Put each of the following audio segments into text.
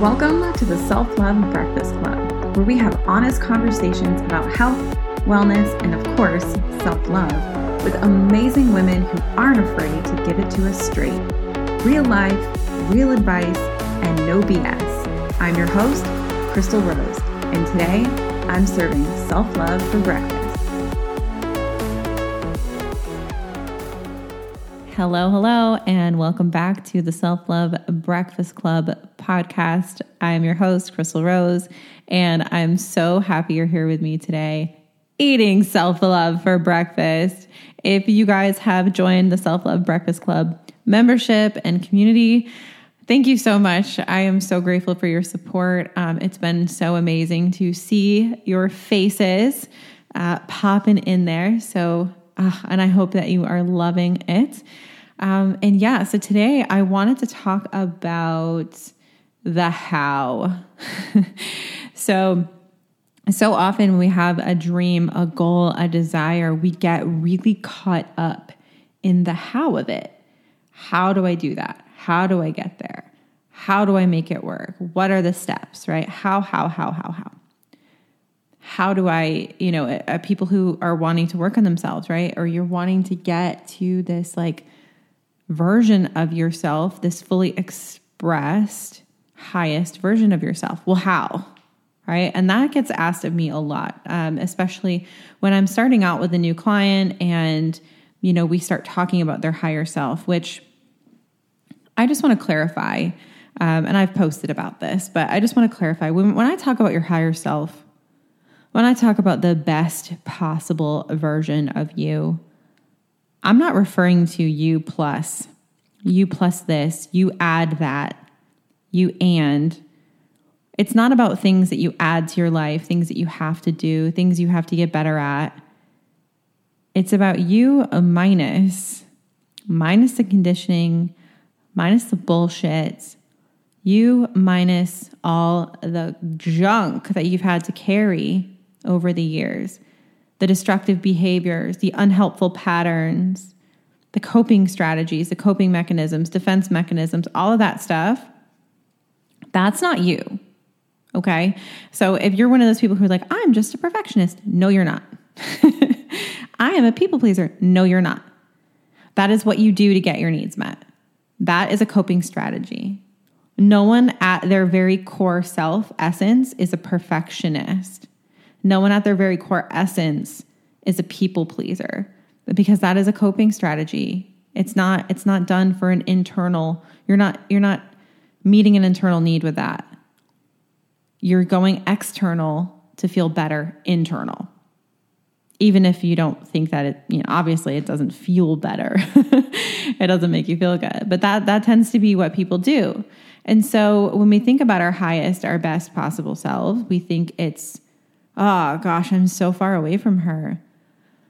Welcome to the Self Love Breakfast Club, where we have honest conversations about health, wellness, and of course, self love with amazing women who aren't afraid to give it to us straight. Real life, real advice, and no BS. I'm your host, Chrystal Rose, and today I'm serving self love for breakfast. Hello, hello, and welcome back to the Self Love Breakfast Club podcast. I'm your host, Chrystal Rose, and I'm so happy you're here with me today eating self love for breakfast. If you guys have joined the Self Love Breakfast Club membership and community, thank you so much. I am so grateful for your support. Um, it's been so amazing to see your faces uh, popping in there. So, uh, and I hope that you are loving it. Um, and yeah, so today I wanted to talk about the how. so, so often we have a dream, a goal, a desire, we get really caught up in the how of it. How do I do that? How do I get there? How do I make it work? What are the steps, right? How, how, how, how, how? How do I, you know, uh, people who are wanting to work on themselves, right? Or you're wanting to get to this like version of yourself, this fully expressed highest version of yourself. Well, how? Right. And that gets asked of me a lot, um, especially when I'm starting out with a new client and, you know, we start talking about their higher self, which I just want to clarify. Um, and I've posted about this, but I just want to clarify when, when I talk about your higher self, when I talk about the best possible version of you, I'm not referring to you plus, you plus this, you add that, you and. It's not about things that you add to your life, things that you have to do, things you have to get better at. It's about you minus, minus the conditioning, minus the bullshit, you minus all the junk that you've had to carry over the years the destructive behaviors, the unhelpful patterns, the coping strategies, the coping mechanisms, defense mechanisms, all of that stuff. That's not you. Okay. So if you're one of those people who's like, I'm just a perfectionist, no, you're not. I am a people pleaser. No, you're not. That is what you do to get your needs met. That is a coping strategy. No one at their very core self essence is a perfectionist. No one at their very core essence is a people pleaser because that is a coping strategy. It's not it's not done for an internal. You're not you're not meeting an internal need with that. You're going external to feel better internal. Even if you don't think that it, you know, obviously it doesn't feel better. it doesn't make you feel good. But that that tends to be what people do. And so when we think about our highest, our best possible selves, we think it's oh gosh, I'm so far away from her.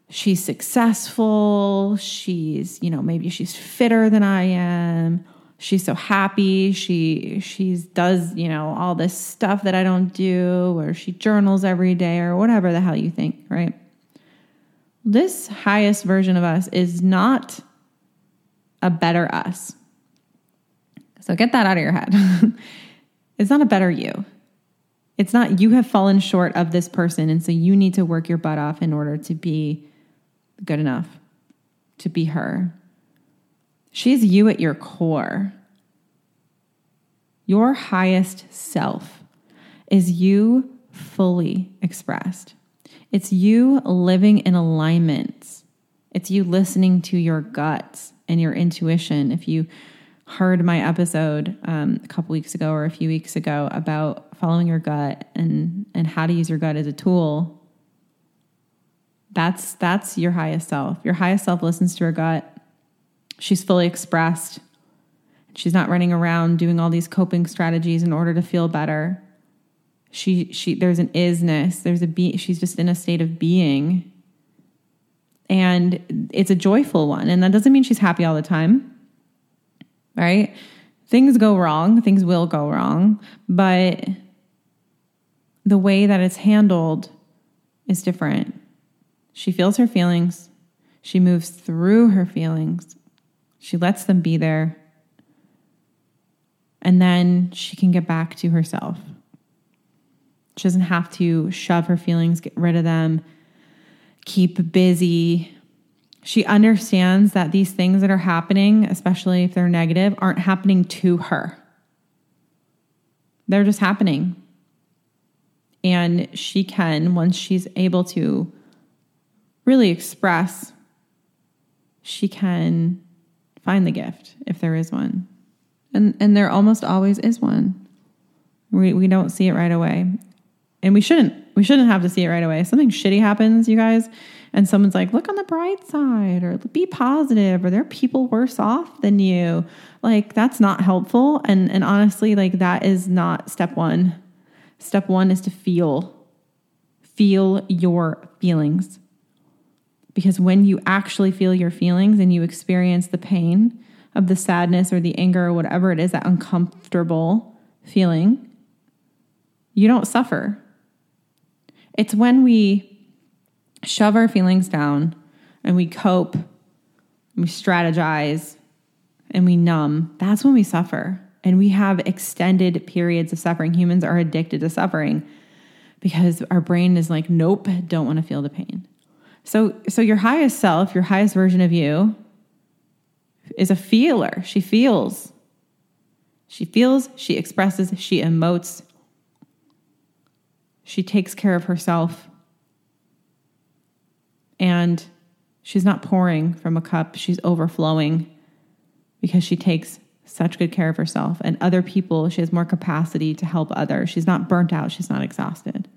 She's successful. She's, you know, maybe she's fitter than I am. She's so happy. She she's does, you know, all this stuff that I don't do or she journals every day or whatever the hell you think, right? This highest version of us is not a better us. So get that out of your head. it's not a better you. It's not you have fallen short of this person. And so you need to work your butt off in order to be good enough, to be her. She's you at your core. Your highest self is you fully expressed. It's you living in alignment. It's you listening to your guts and your intuition. If you heard my episode um, a couple weeks ago or a few weeks ago about following your gut and and how to use your gut as a tool. That's that's your highest self. Your highest self listens to her gut. She's fully expressed. She's not running around doing all these coping strategies in order to feel better. She she there's an isness. There's a be she's just in a state of being. And it's a joyful one. And that doesn't mean she's happy all the time right? Things go wrong, things will go wrong, but the way that it's handled is different. She feels her feelings, She moves through her feelings. She lets them be there. And then she can get back to herself. She doesn't have to shove her feelings, get rid of them, keep busy. She understands that these things that are happening, especially if they're negative, aren't happening to her. They're just happening. And she can, once she's able to really express, she can find the gift if there is one. And, and there almost always is one. We, we don't see it right away. And we shouldn't. We shouldn't have to see it right away. Something shitty happens, you guys, and someone's like, look on the bright side or be positive or there are people worse off than you. Like that's not helpful. And and honestly, like that is not step one. Step one is to feel. Feel your feelings. Because when you actually feel your feelings and you experience the pain of the sadness or the anger or whatever it is, that uncomfortable feeling, you don't suffer. It's when we shove our feelings down and we cope, and we strategize, and we numb. That's when we suffer. And we have extended periods of suffering. Humans are addicted to suffering because our brain is like, nope, don't want to feel the pain. So, so your highest self, your highest version of you, is a feeler. She feels. She feels, she expresses, she emotes, she takes care of herself. And she's not pouring from a cup, she's overflowing because she takes such good care of herself. And other people, she has more capacity to help others. She's not burnt out, she's not exhausted.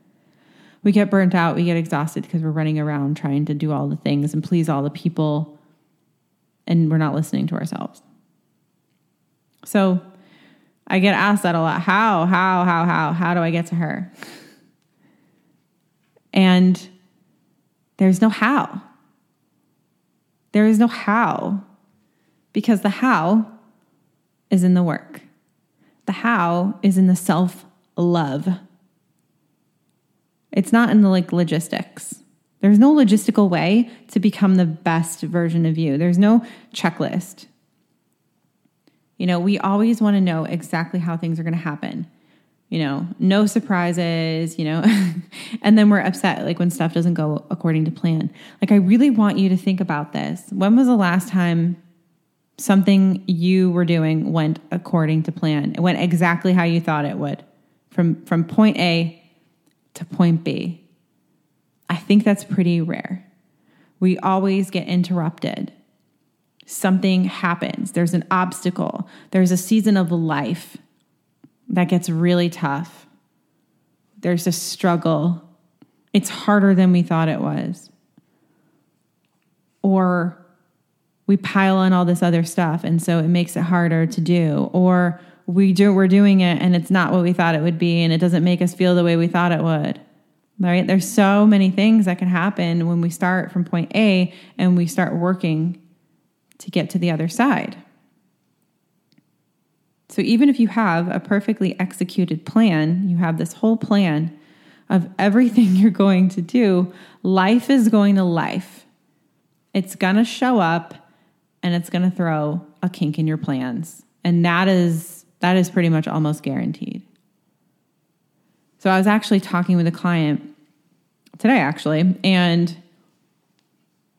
We get burnt out, we get exhausted because we're running around trying to do all the things and please all the people, and we're not listening to ourselves. So I get asked that a lot. How, how, how, how, how do I get to her? And there's no how. There is no how because the how is in the work. The how is in the self love. It's not in the like logistics. There's no logistical way to become the best version of you. There's no checklist. You know, we always want to know exactly how things are going to happen you know, no surprises, you know, and then we're upset like when stuff doesn't go according to plan. Like, I really want you to think about this. When was the last time something you were doing went according to plan? It went exactly how you thought it would from, from point A to point B. I think that's pretty rare. We always get interrupted. Something happens, there's an obstacle, there's a season of life that gets really tough. There's a struggle. It's harder than we thought it was. Or we pile on all this other stuff and so it makes it harder to do. Or we do we're doing it and it's not what we thought it would be and it doesn't make us feel the way we thought it would. Right? There's so many things that can happen when we start from point A and we start working to get to the other side. So even if you have a perfectly executed plan, you have this whole plan of everything you're going to do, life is going to life. It's going to show up and it's going to throw a kink in your plans. And that is that is pretty much almost guaranteed. So I was actually talking with a client today actually and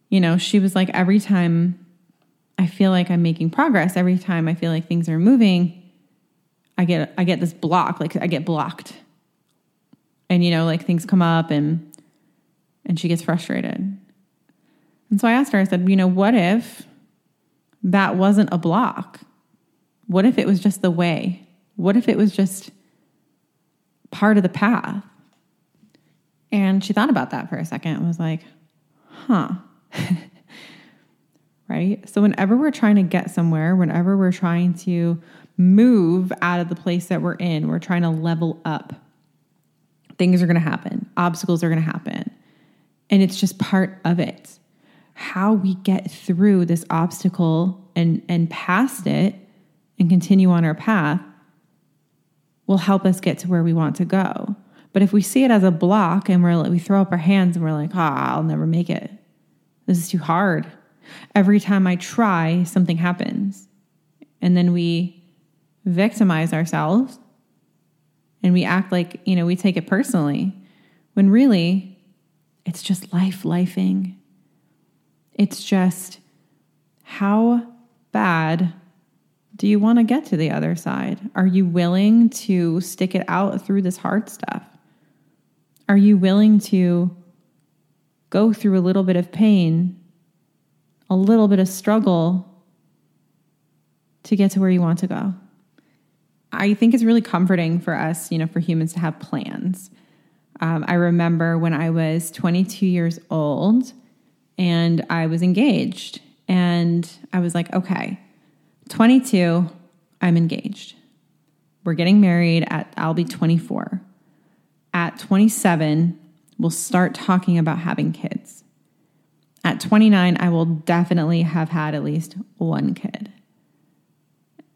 you know, she was like every time I feel like I'm making progress, every time I feel like things are moving, I get I get this block, like I get blocked. And you know, like things come up and and she gets frustrated. And so I asked her, I said, you know, what if that wasn't a block? What if it was just the way? What if it was just part of the path? And she thought about that for a second and was like, huh. right? So, whenever we're trying to get somewhere, whenever we're trying to move out of the place that we're in. We're trying to level up. Things are going to happen, obstacles are going to happen. And it's just part of it. How we get through this obstacle and, and past it and continue on our path will help us get to where we want to go. But if we see it as a block and we're like, we throw up our hands and we're like, ah, oh, I'll never make it. This is too hard. Every time I try, something happens. And then we victimize ourselves and we act like, you know, we take it personally when really it's just life lifing. It's just how bad do you want to get to the other side? Are you willing to stick it out through this hard stuff? Are you willing to go through a little bit of pain, a little bit of struggle to get to where you want to go? I think it's really comforting for us, you know, for humans to have plans. Um, I remember when I was 22 years old and I was engaged, and I was like, okay, 22, I'm engaged. We're getting married at, I'll be 24 at 27, we'll start talking about having kids. At 29, I will definitely have had at least one kid.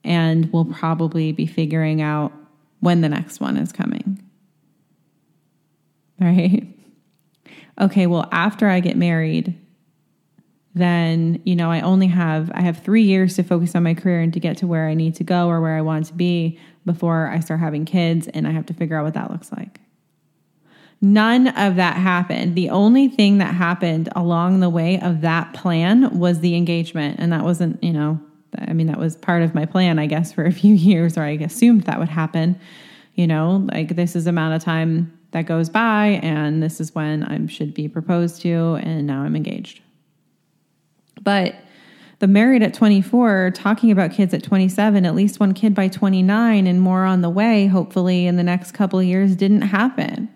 And we'll probably be figuring out when the next one is coming. Right? Okay, well, after I get married, then, you know, I only have I have 3 years to focus on my career and to get to where I need to go or where I want to be before I start having kids and I have to figure out what that looks like. None of that happened. The only thing that happened along the way of that plan was the engagement. And that wasn't, you know, I mean, that was part of my plan, I guess, for a few years, or I assumed that would happen. You know, like this is amount of time that goes by, and this is when I should be proposed to, and now I'm engaged. But the married at 24, talking about kids at 27, at least one kid by 29, and more on the way, hopefully, in the next couple of years, didn't happen.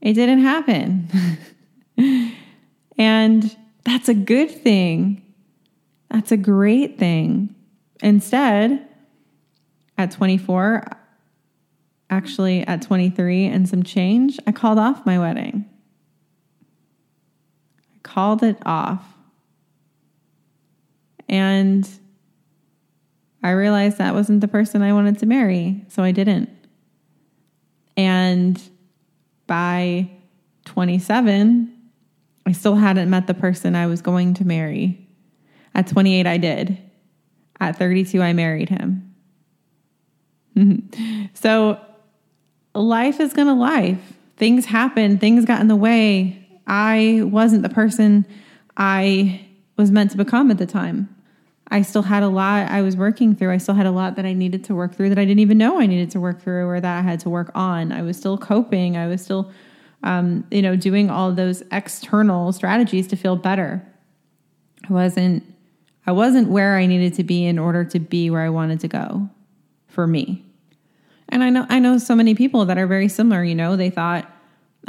It didn't happen. and that's a good thing. That's a great thing. Instead, at 24, actually at 23 and some change, I called off my wedding. I called it off. And I realized that wasn't the person I wanted to marry, so I didn't. And by 27, I still hadn't met the person I was going to marry. At 28, I did. At 32, I married him. so life is going to life. Things happen, things got in the way. I wasn't the person I was meant to become at the time. I still had a lot I was working through. I still had a lot that I needed to work through that I didn't even know I needed to work through or that I had to work on. I was still coping. I was still, um, you know, doing all those external strategies to feel better. I wasn't, I wasn't where I needed to be in order to be where I wanted to go for me. And I know, I know so many people that are very similar. You know, they thought,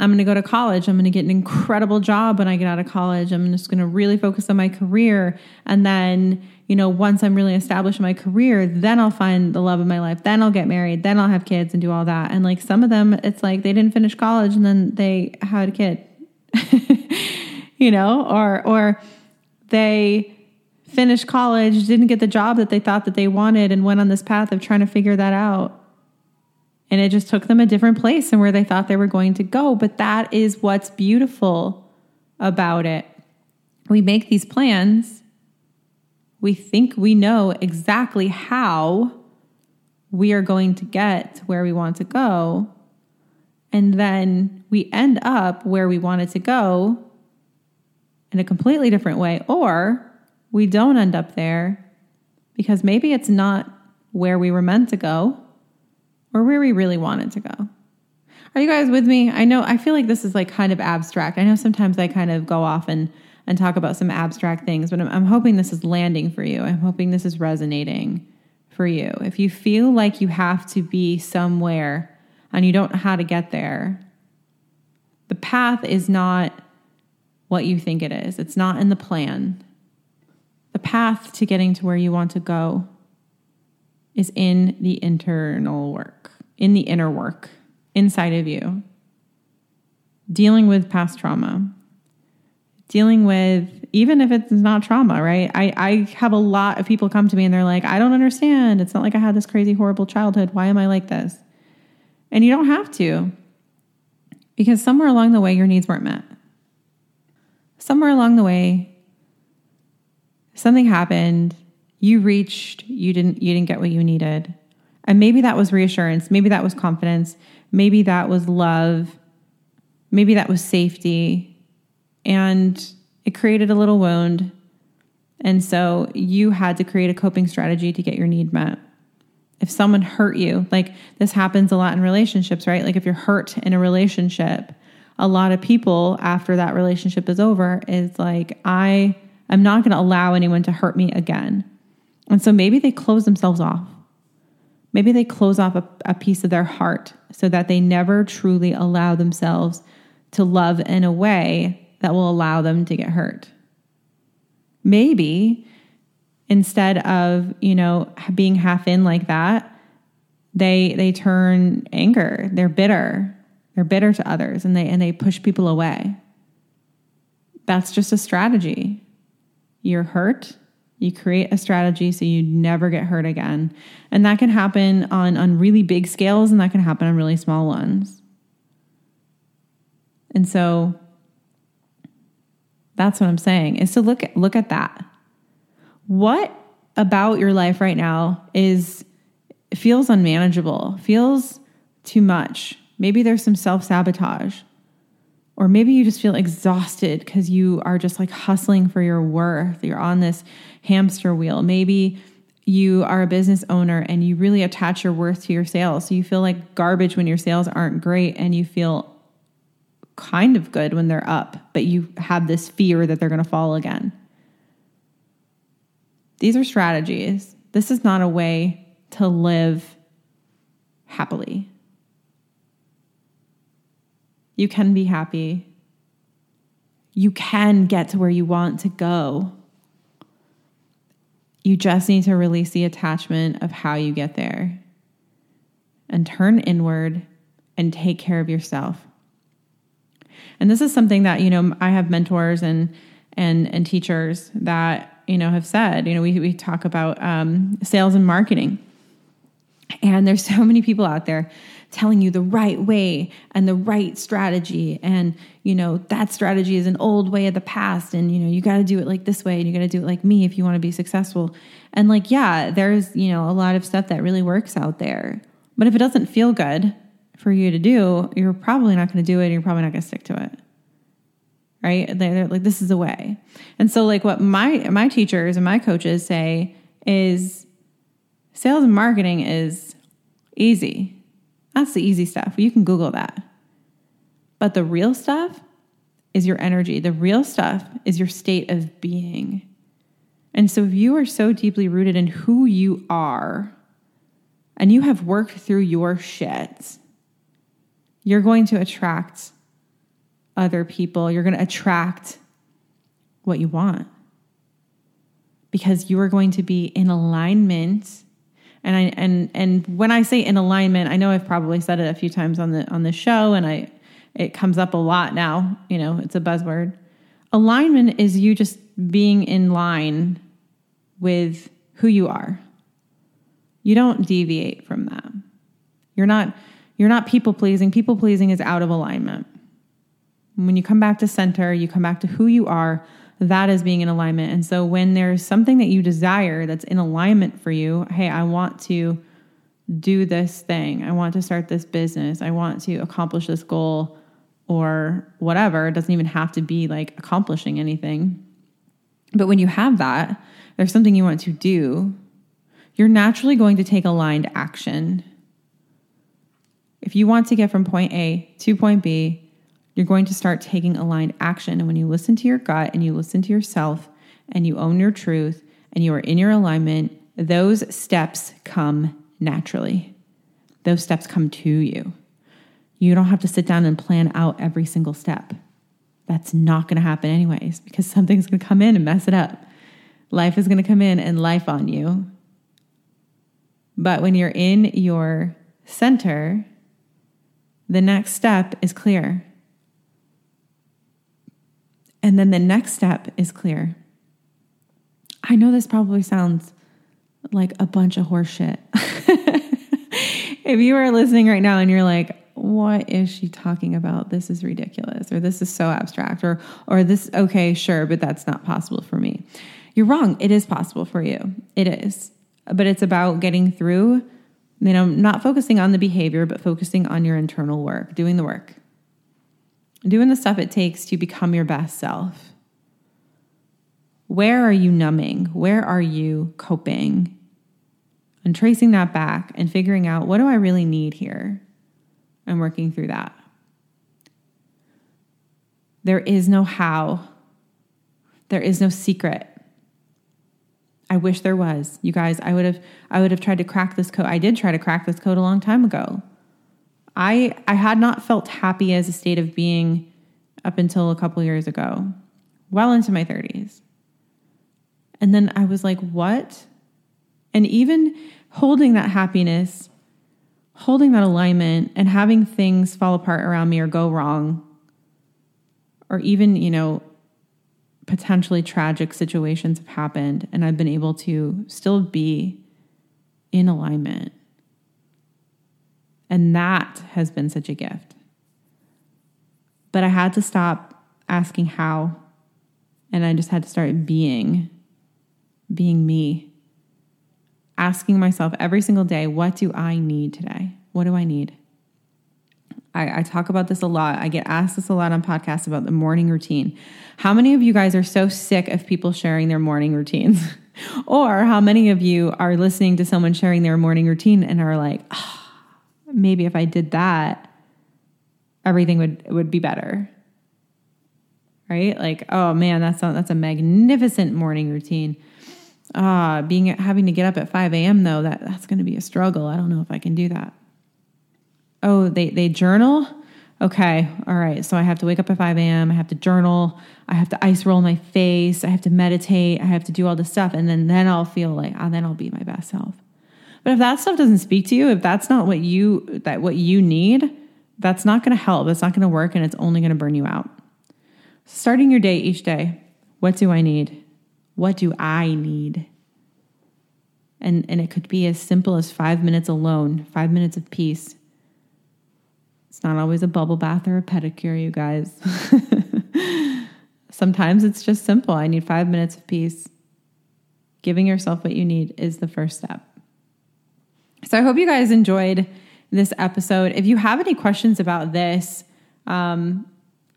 I'm going to go to college. I'm going to get an incredible job when I get out of college. I'm just going to really focus on my career. And then, you know, once I'm really established in my career, then I'll find the love of my life. Then I'll get married. Then I'll have kids and do all that. And like some of them, it's like they didn't finish college and then they had a kid, you know, or, or they finished college, didn't get the job that they thought that they wanted and went on this path of trying to figure that out. And it just took them a different place than where they thought they were going to go. But that is what's beautiful about it. We make these plans we think we know exactly how we are going to get to where we want to go. And then we end up where we wanted to go in a completely different way, or we don't end up there because maybe it's not where we were meant to go or where we really wanted to go. Are you guys with me? I know I feel like this is like kind of abstract. I know sometimes I kind of go off and and talk about some abstract things, but I'm, I'm hoping this is landing for you. I'm hoping this is resonating for you. If you feel like you have to be somewhere and you don't know how to get there, the path is not what you think it is, it's not in the plan. The path to getting to where you want to go is in the internal work, in the inner work inside of you. Dealing with past trauma, dealing with even if it's not trauma right? I, I have a lot of people come to me and they're like i don't understand. It's not like i had this crazy horrible childhood. Why am i like this? And you don't have to because somewhere along the way your needs weren't met. Somewhere along the way something happened, you reached, you didn't you didn't get what you needed. And maybe that was reassurance, maybe that was confidence, maybe that was love, maybe that was safety. And it created a little wound. And so you had to create a coping strategy to get your need met. If someone hurt you, like this happens a lot in relationships, right? Like if you're hurt in a relationship, a lot of people after that relationship is over is like, I am not going to allow anyone to hurt me again. And so maybe they close themselves off. Maybe they close off a, a piece of their heart so that they never truly allow themselves to love in a way that will allow them to get hurt. Maybe instead of, you know, being half in like that, they they turn anger, they're bitter, they're bitter to others and they and they push people away. That's just a strategy. You're hurt, you create a strategy so you never get hurt again. And that can happen on on really big scales and that can happen on really small ones. And so that's what I'm saying is to look at, look at that. What about your life right now is feels unmanageable, feels too much, Maybe there's some self sabotage. Or maybe you just feel exhausted because you are just like hustling for your worth. You're on this hamster wheel. Maybe you are a business owner and you really attach your worth to your sales. So you feel like garbage when your sales aren't great and you feel kind of good when they're up, but you have this fear that they're going to fall again. These are strategies. This is not a way to live happily. You can be happy. You can get to where you want to go. You just need to release the attachment of how you get there and turn inward and take care of yourself. And this is something that, you know, I have mentors and and and teachers that, you know, have said, you know, we we talk about um, sales and marketing. And there's so many people out there telling you the right way and the right strategy. And you know that strategy is an old way of the past. And you know you got to do it like this way and you got to do it like me if you want to be successful. And like yeah there's you know a lot of stuff that really works out there. But if it doesn't feel good for you to do you're probably not going to do it and you're probably not going to stick to it. Right? They're like this is the way. And so like what my my teachers and my coaches say is sales and marketing is easy that's the easy stuff. You can Google that. But the real stuff is your energy. The real stuff is your state of being. And so if you are so deeply rooted in who you are and you have worked through your shit, you're going to attract other people. You're going to attract what you want because you are going to be in alignment and I and and when I say in alignment, I know I've probably said it a few times on the on the show, and I it comes up a lot now. You know, it's a buzzword. Alignment is you just being in line with who you are. You don't deviate from that. You're not you're not people pleasing. People pleasing is out of alignment. When you come back to center, you come back to who you are that is being in alignment. And so when there's something that you desire that's in alignment for you, hey, I want to do this thing. I want to start this business. I want to accomplish this goal or whatever. It doesn't even have to be like accomplishing anything. But when you have that, there's something you want to do, you're naturally going to take aligned action. If you want to get from point A to point B, you're going to start taking aligned action. And when you listen to your gut and you listen to yourself and you own your truth and you are in your alignment, those steps come naturally. Those steps come to you. You don't have to sit down and plan out every single step. That's not going to happen, anyways, because something's going to come in and mess it up. Life is going to come in and life on you. But when you're in your center, the next step is clear. And then the next step is clear. I know this probably sounds like a bunch of horseshit. if you are listening right now and you're like, what is she talking about? This is ridiculous, or this is so abstract, or or this, okay, sure, but that's not possible for me. you're wrong. It is possible for you. It is. But it's about getting through, you know, not focusing on the behavior, but focusing on your internal work, doing the work, doing the stuff it takes to become your best self. Where are you numbing? Where are you coping? And tracing that back and figuring out what do I really need here and working through that. There is no how, there is no secret. I wish there was. You guys, I would have I would have tried to crack this code. I did try to crack this code a long time ago. I I had not felt happy as a state of being up until a couple years ago, well into my 30s. And then I was like, "What?" And even holding that happiness, holding that alignment and having things fall apart around me or go wrong or even, you know, potentially tragic situations have happened and I've been able to still be in alignment. And that has been such a gift. But I had to stop asking how, and I just had to start being, being me. Asking myself every single day, what do I need today? What do I need? I, I, talk about this a lot. I get asked this a lot on podcasts about the morning routine. How many of you guys are so sick of people sharing their morning routines? or how many of you are listening to someone sharing their morning routine and are like, oh, maybe if I did that, everything would would be better. Right? Like, oh man, that's a, that's a magnificent morning routine. Ah, uh, being having to get up at 5 a.m. though, that that's going to be a struggle. I don't know if I can do that oh, they, they journal. Okay, all right. So I have to wake up at 5 a.m. I have to journal. I have to ice roll my face. I have to meditate. I have to do all this stuff. And then, then I'll feel like, oh, then I'll be my best self. But if that stuff doesn't speak to you, if that's not what you that what you need, that's not going to help. It's not going to work and it's only going to burn you out. Starting your day each day, what do I need? What do I need? And and it could be as simple as 5 minutes alone, 5 minutes of peace it's not always a bubble bath or a pedicure, you guys. Sometimes it's just simple. I need five minutes of peace. Giving yourself what you need is the first step. So I hope you guys enjoyed this episode. If you have any questions about this, um,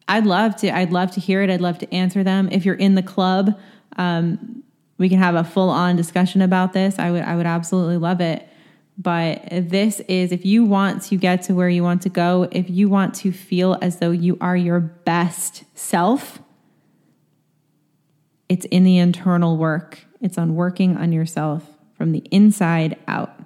I'd love to. I'd love to hear it. I'd love to answer them. If you're in the club, um, we can have a full on discussion about this. I would. I would absolutely love it. But this is if you want to get to where you want to go, if you want to feel as though you are your best self, it's in the internal work. It's on working on yourself from the inside out.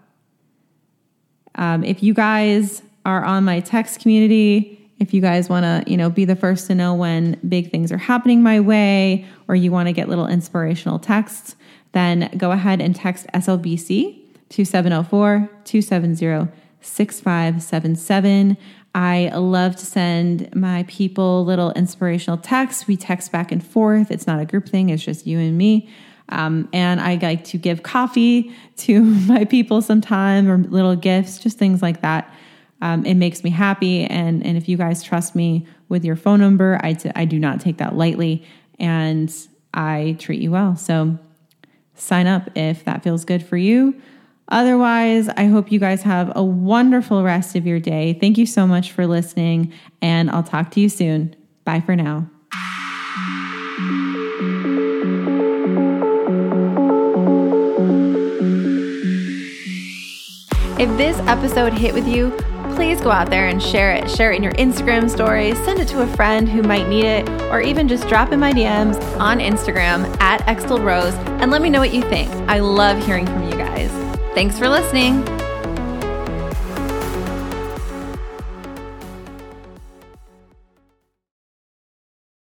Um, if you guys are on my text community, if you guys want to, you know, be the first to know when big things are happening my way, or you want to get little inspirational texts, then go ahead and text SLBC 2704 270 6577. I love to send my people little inspirational texts. We text back and forth. It's not a group thing, it's just you and me. Um, and I like to give coffee to my people sometime or little gifts, just things like that. Um, it makes me happy. And, and if you guys trust me with your phone number, I, t- I do not take that lightly and I treat you well. So sign up if that feels good for you. Otherwise, I hope you guys have a wonderful rest of your day. Thank you so much for listening, and I'll talk to you soon. Bye for now. If this episode hit with you, please go out there and share it. Share it in your Instagram stories, send it to a friend who might need it, or even just drop in my DMs on Instagram at Chrystal Rose and let me know what you think. I love hearing from you guys. Thanks for listening.